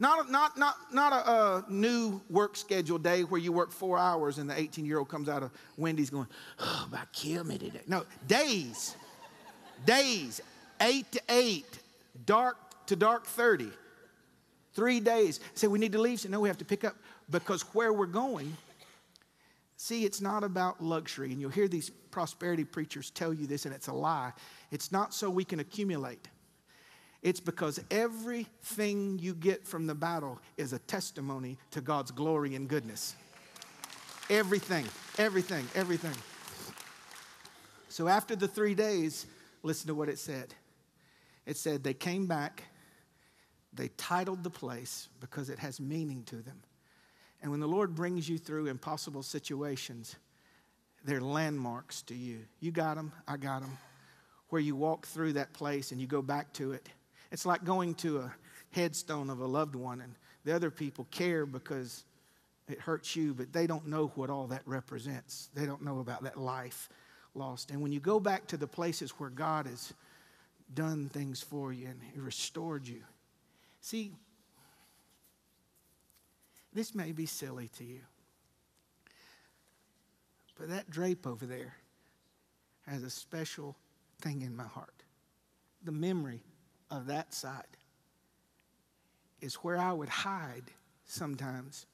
not, not, not, not a, a, new work schedule day where you work four hours and the 18 year old comes out of Wendy's going, oh, about kill me today. No, days. days. Eight to eight. Dark to dark 30. Three days. Say, we need to leave. So, no, we have to pick up because where we're going, see, it's not about luxury. And you'll hear these prosperity preachers tell you this, and it's a lie. It's not so we can accumulate. It's because everything you get from the battle is a testimony to God's glory and goodness. Everything, everything, everything. So after the three days, listen to what it said. It said they came back, they titled the place because it has meaning to them. And when the Lord brings you through impossible situations, they're landmarks to you. You got them, I got them. Where you walk through that place and you go back to it it's like going to a headstone of a loved one, and the other people care because it hurts you, but they don't know what all that represents. They don't know about that life lost. And when you go back to the places where God has done things for you and restored you, see, this may be silly to you, but that drape over there has a special thing in my heart. The memory of that side is where I would hide sometimes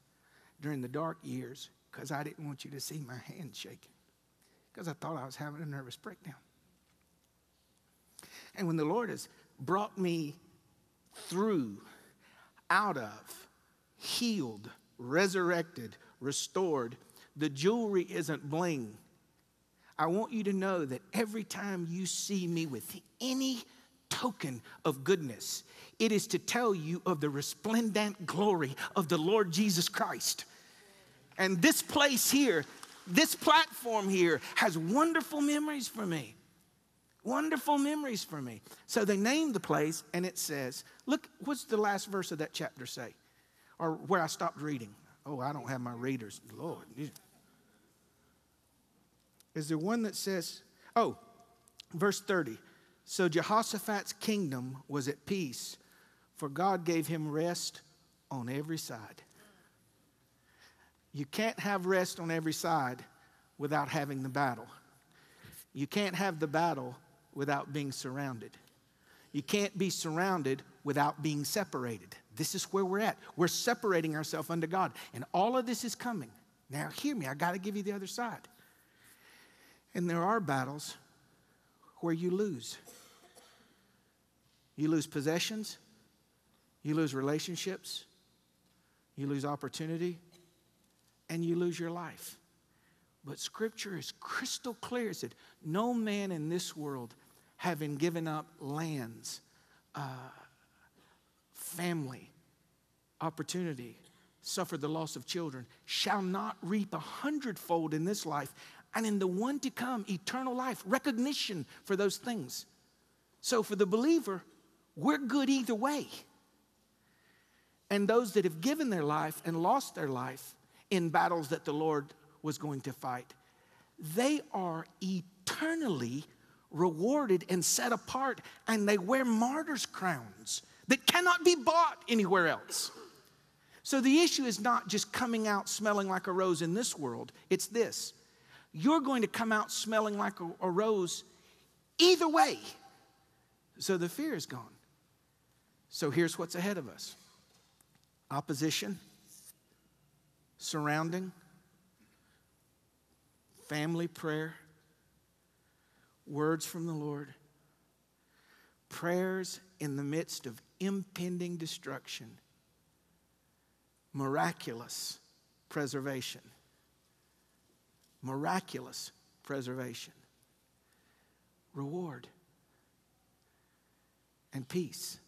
during the dark years because I didn't want you to see my hand shaking because I thought I was having a nervous breakdown. And when the Lord has brought me through, out of, healed, resurrected, restored, the jewelry isn't bling. I want you to know that every time you see me with any token of goodness, it is to tell you of the resplendent glory of the Lord Jesus Christ. And this place here, this platform here, has wonderful memories for me. Wonderful memories for me. So they named the place, and it says, look, what's the last verse of that chapter say? Or where I stopped reading. Oh, I don't have my readers. Lord. Is there one that says, oh, verse 30. So Jehoshaphat's kingdom was at peace, for God gave him rest on every side. You can't have rest on every side without having the battle. You can't have the battle without being surrounded. You can't be surrounded without being separated. This is where we're at. We're separating ourselves unto God. And all of this is coming. Now, hear me, I got to give you the other side. And there are battles where you lose. You lose possessions, you lose relationships, you lose opportunity, and you lose your life. But scripture is crystal clear. It said, No man in this world, having given up lands, uh, family, opportunity, suffered the loss of children, shall not reap a hundredfold in this life, and in the one to come, eternal life, recognition for those things. So for the believer, we're good either way. And those that have given their life and lost their life in battles that the Lord was going to fight, they are eternally rewarded and set apart, and they wear martyr's crowns that cannot be bought anywhere else. So the issue is not just coming out smelling like a rose in this world, it's this you're going to come out smelling like a, a rose either way. So the fear is gone. So here's what's ahead of us opposition, surrounding, family prayer, words from the Lord, prayers in the midst of impending destruction, miraculous preservation. Miraculous preservation, reward, and peace.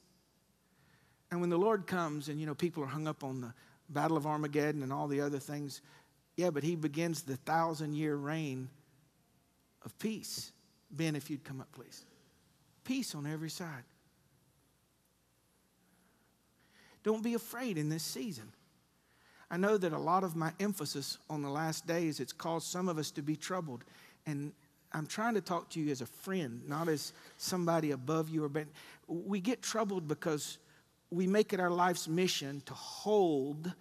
And when the Lord comes and, you know, people are hung up on the Battle of Armageddon and all the other things, yeah, but he begins the thousand year reign of peace. Ben, if you'd come up, please. Peace on every side. Don't be afraid in this season. I know that a lot of my emphasis on the last days, it's caused some of us to be troubled. And I'm trying to talk to you as a friend, not as somebody above you or. We get troubled because we make it our life's mission to hold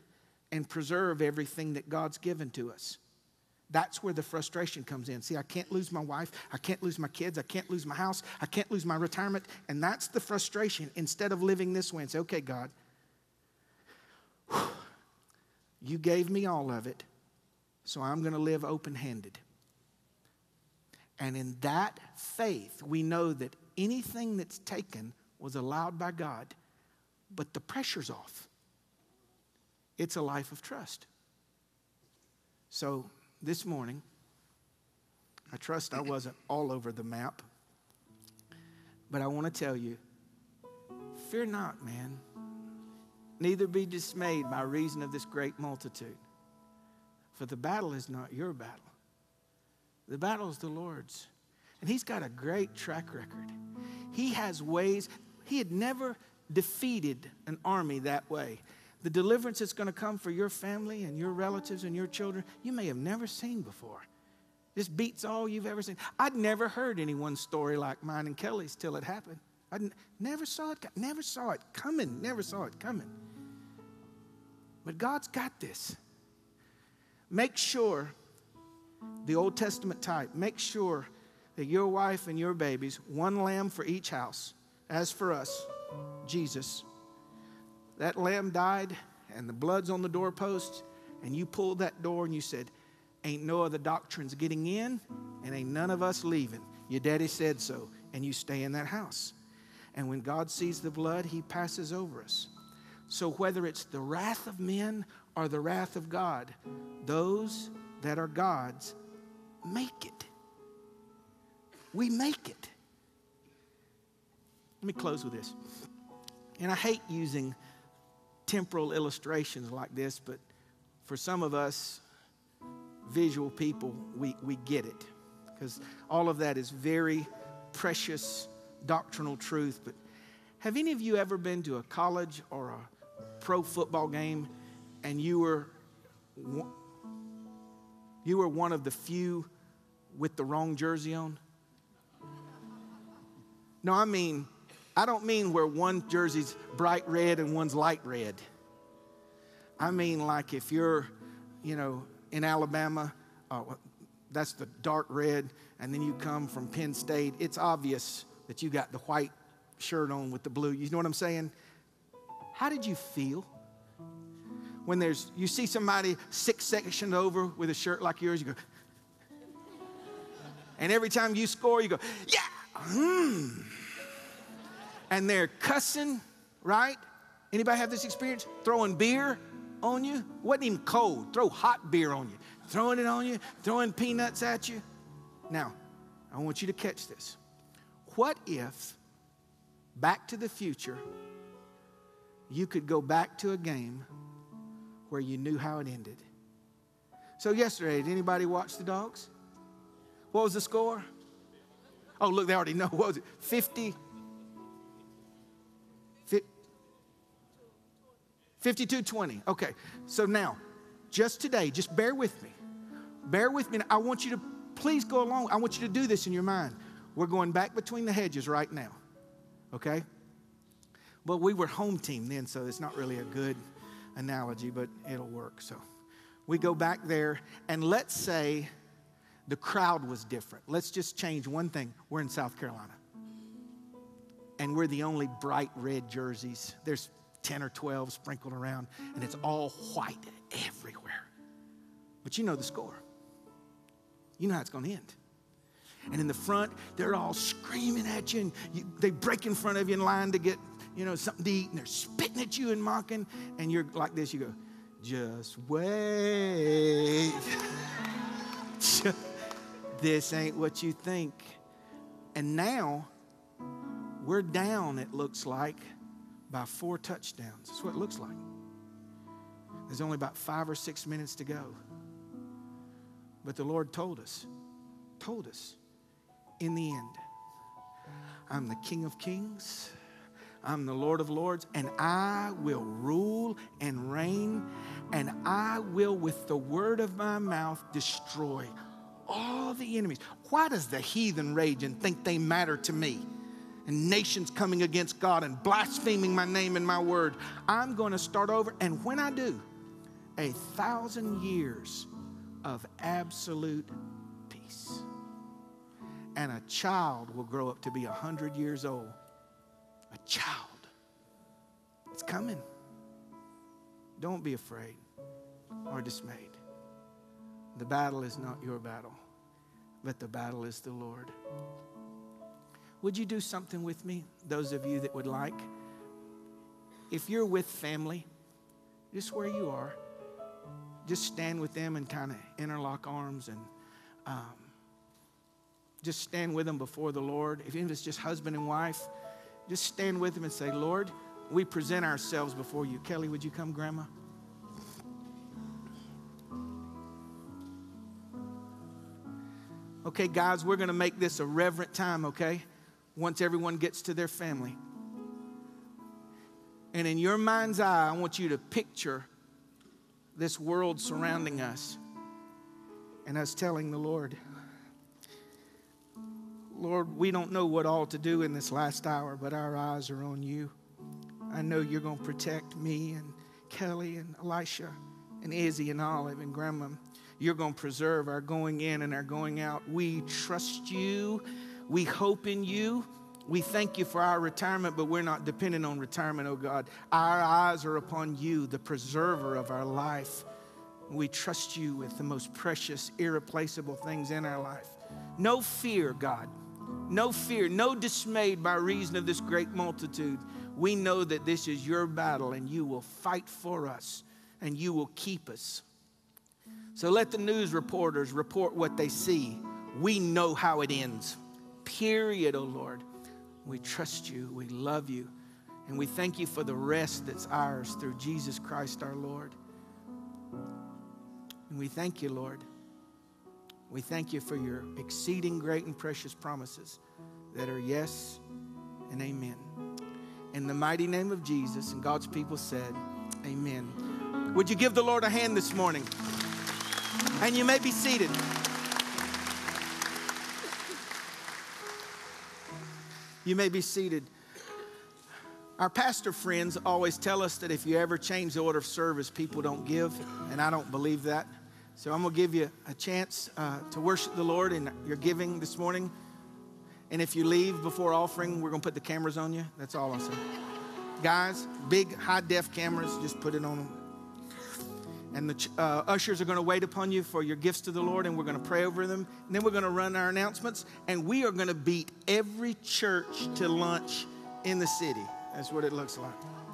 and preserve everything that God's given to us. That's where the frustration comes in. See, I can't lose my wife. I can't lose my kids. I can't lose my house. I can't lose my retirement. And that's the frustration. Instead of living this way and say, okay, God, you gave me all of it, so I'm going to live open handed. And in that faith, we know that anything that's taken was allowed by God but the pressure's off. It's a life of trust. So this morning, I trust I wasn't all over the map, but I want to tell you fear not, man. Neither be dismayed by reason of this great multitude. For the battle is not your battle, the battle is the Lord's. And He's got a great track record. He has ways, He had never defeated an army that way. The deliverance that's going to come for your family and your relatives and your children, you may have never seen before. This beats all you've ever seen. I'd never heard anyone's story like mine and Kelly's till it happened. I never saw it, never saw it coming, never saw it coming. But God's got this. Make sure, the Old Testament type, make sure that your wife and your babies, one lamb for each house. As for us, Jesus. That lamb died and the blood's on the doorpost, and you pulled that door and you said, Ain't no other doctrines getting in, and ain't none of us leaving. Your daddy said so, and you stay in that house. And when God sees the blood, he passes over us. So whether it's the wrath of men or the wrath of God, those that are God's make it. We make it. Let me close with this. And I hate using temporal illustrations like this, but for some of us, visual people, we, we get it. Because all of that is very precious doctrinal truth. But have any of you ever been to a college or a pro football game and you were you were one of the few with the wrong jersey on? No, I mean, I don't mean where one jersey's bright red and one's light red. I mean, like if you're, you know, in Alabama, uh, that's the dark red, and then you come from Penn State, it's obvious that you got the white shirt on with the blue. You know what I'm saying? How did you feel when there's you see somebody six sections over with a shirt like yours? You go, and every time you score, you go, yeah, hmm. And they're cussing, right? Anybody have this experience? Throwing beer on you? Wasn't even cold. Throw hot beer on you. Throwing it on you, throwing peanuts at you. Now, I want you to catch this. What if, back to the future, you could go back to a game where you knew how it ended? So, yesterday, did anybody watch the dogs? What was the score? Oh, look, they already know. What was it? 50. 52 20. Okay. So now, just today, just bear with me. Bear with me. I want you to please go along. I want you to do this in your mind. We're going back between the hedges right now. Okay? Well, we were home team then, so it's not really a good analogy, but it'll work. So we go back there, and let's say the crowd was different. Let's just change one thing. We're in South Carolina, and we're the only bright red jerseys. There's 10 or 12 sprinkled around, and it's all white everywhere. But you know the score. You know how it's going to end. And in the front, they're all screaming at you, and you, they break in front of you in line to get, you know, something to eat, and they're spitting at you and mocking, and you're like this. You go, just wait. this ain't what you think. And now we're down, it looks like, by four touchdowns. That's what it looks like. There's only about five or six minutes to go. But the Lord told us, told us, in the end, I'm the King of Kings, I'm the Lord of Lords, and I will rule and reign, and I will, with the word of my mouth, destroy all the enemies. Why does the heathen rage and think they matter to me? And nations coming against God and blaspheming my name and my word. I'm going to start over, and when I do, a thousand years of absolute peace. And a child will grow up to be a hundred years old. Child. It's coming. Don't be afraid or dismayed. The battle is not your battle, but the battle is the Lord. Would you do something with me, those of you that would like? If you're with family, just where you are, just stand with them and kind of interlock arms and um, just stand with them before the Lord. If it's just husband and wife, just stand with them and say, Lord, we present ourselves before you. Kelly, would you come, Grandma? Okay, guys, we're going to make this a reverent time, okay? Once everyone gets to their family. And in your mind's eye, I want you to picture this world surrounding us and us telling the Lord, Lord, we don't know what all to do in this last hour, but our eyes are on you. I know you're going to protect me and Kelly and Elisha and Izzy and Olive and Grandma. You're going to preserve our going in and our going out. We trust you. We hope in you. We thank you for our retirement, but we're not dependent on retirement, oh God. Our eyes are upon you, the preserver of our life. We trust you with the most precious, irreplaceable things in our life. No fear, God. No fear, no dismayed by reason of this great multitude. We know that this is your battle and you will fight for us and you will keep us. So let the news reporters report what they see. We know how it ends. Period, oh Lord. We trust you, we love you, and we thank you for the rest that's ours through Jesus Christ our Lord. And we thank you, Lord. We thank you for your exceeding great and precious promises that are yes and amen. In the mighty name of Jesus, and God's people said, Amen. Would you give the Lord a hand this morning? And you may be seated. You may be seated. Our pastor friends always tell us that if you ever change the order of service, people don't give, and I don't believe that. So I'm going to give you a chance uh, to worship the Lord in your giving this morning. And if you leave before offering, we're going to put the cameras on you. That's all I'll say. Guys, big high def cameras, just put it on them. And the uh, ushers are going to wait upon you for your gifts to the Lord, and we're going to pray over them. And then we're going to run our announcements, and we are going to beat every church to lunch in the city. That's what it looks like.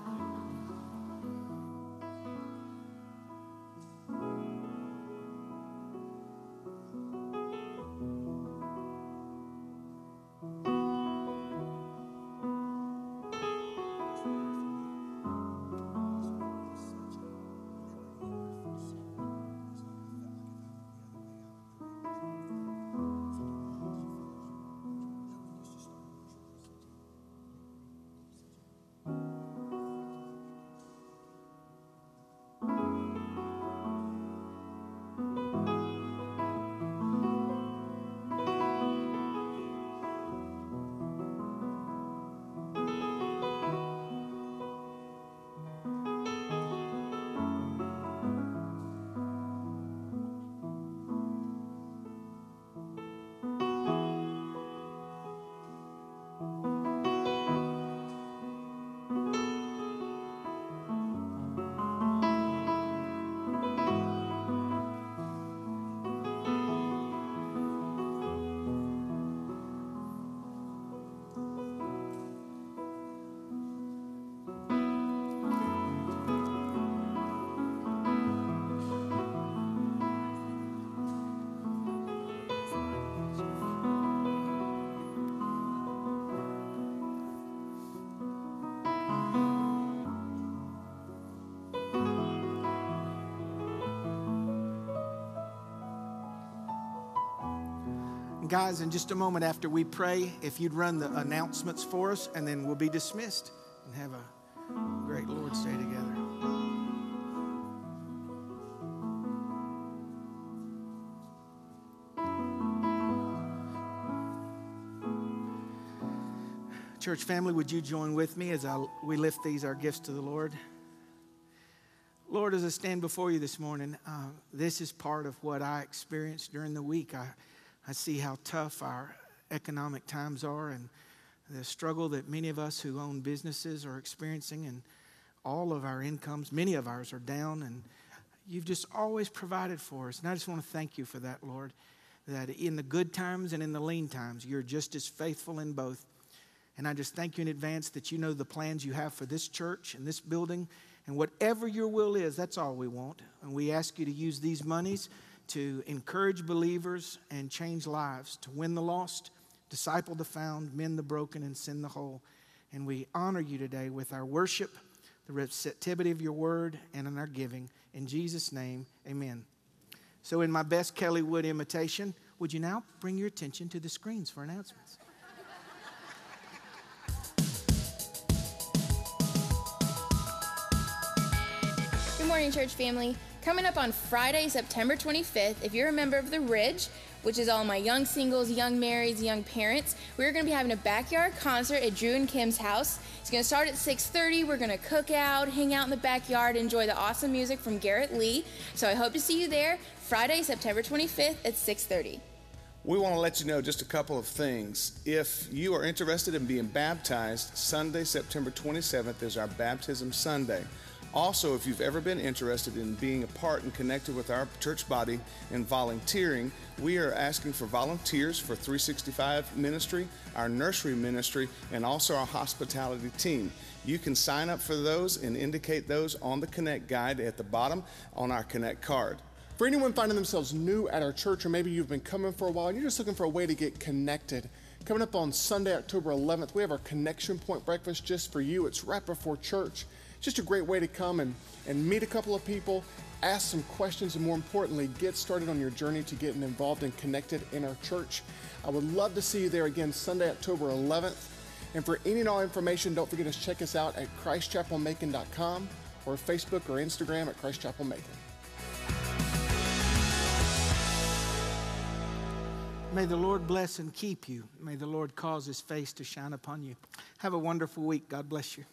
Guys, in just a moment after we pray, if you'd run the announcements for us, and then we'll be dismissed and have a great Lord's Day together. Church family, would you join with me as I, we lift these, our gifts to the Lord? Lord, as I stand before you this morning, uh, this is part of what I experienced during the week. I, I see how tough our economic times are and the struggle that many of us who own businesses are experiencing, and all of our incomes, many of ours are down, and you've just always provided for us. And I just want to thank you for that, Lord, that in the good times and in the lean times, you're just as faithful in both. And I just thank you in advance that you know the plans you have for this church and this building. And whatever your will is, that's all we want. And we ask you to use these monies to encourage believers and change lives, to win the lost, disciple the found, mend the broken, and send the whole. And we honor you today with our worship, the receptivity of your word, and in our giving. In Jesus' name, amen. So, in my best Kelly Wood imitation, would you now bring your attention to the screens for announcements? Good morning, church family. Coming up on Friday, September 25th, if you're a member of The Ridge, which is all my young singles, young marrieds, young parents, we're going to be having a backyard concert at Drew and Kim's house. It's going to start at 6:30. We're going to cook out, hang out in the backyard, enjoy the awesome music from Garrett Lee. So I hope to see you there Friday, September 25th at 6:30. We want to let you know just a couple of things. If you are interested in being baptized, Sunday, September 27th is our baptism Sunday. Also, if you've ever been interested in being a part and connected with our church body and volunteering, we are asking for volunteers for 365 ministry, our nursery ministry, and also our hospitality team. You can sign up for those and indicate those on the Connect guide at the bottom on our Connect card. For anyone finding themselves new at our church, or maybe you've been coming for a while and you're just looking for a way to get connected, coming up on Sunday, October 11th, we have our Connection Point breakfast just for you. It's right before church. Just a great way to come and, and meet a couple of people, ask some questions, and more importantly, get started on your journey to getting involved and connected in our church. I would love to see you there again Sunday, October 11th. And for any and all information, don't forget to check us out at ChristChapelMacon.com or Facebook or Instagram at Christ Chapel Macon. May the Lord bless and keep you. May the Lord cause his face to shine upon you. Have a wonderful week. God bless you.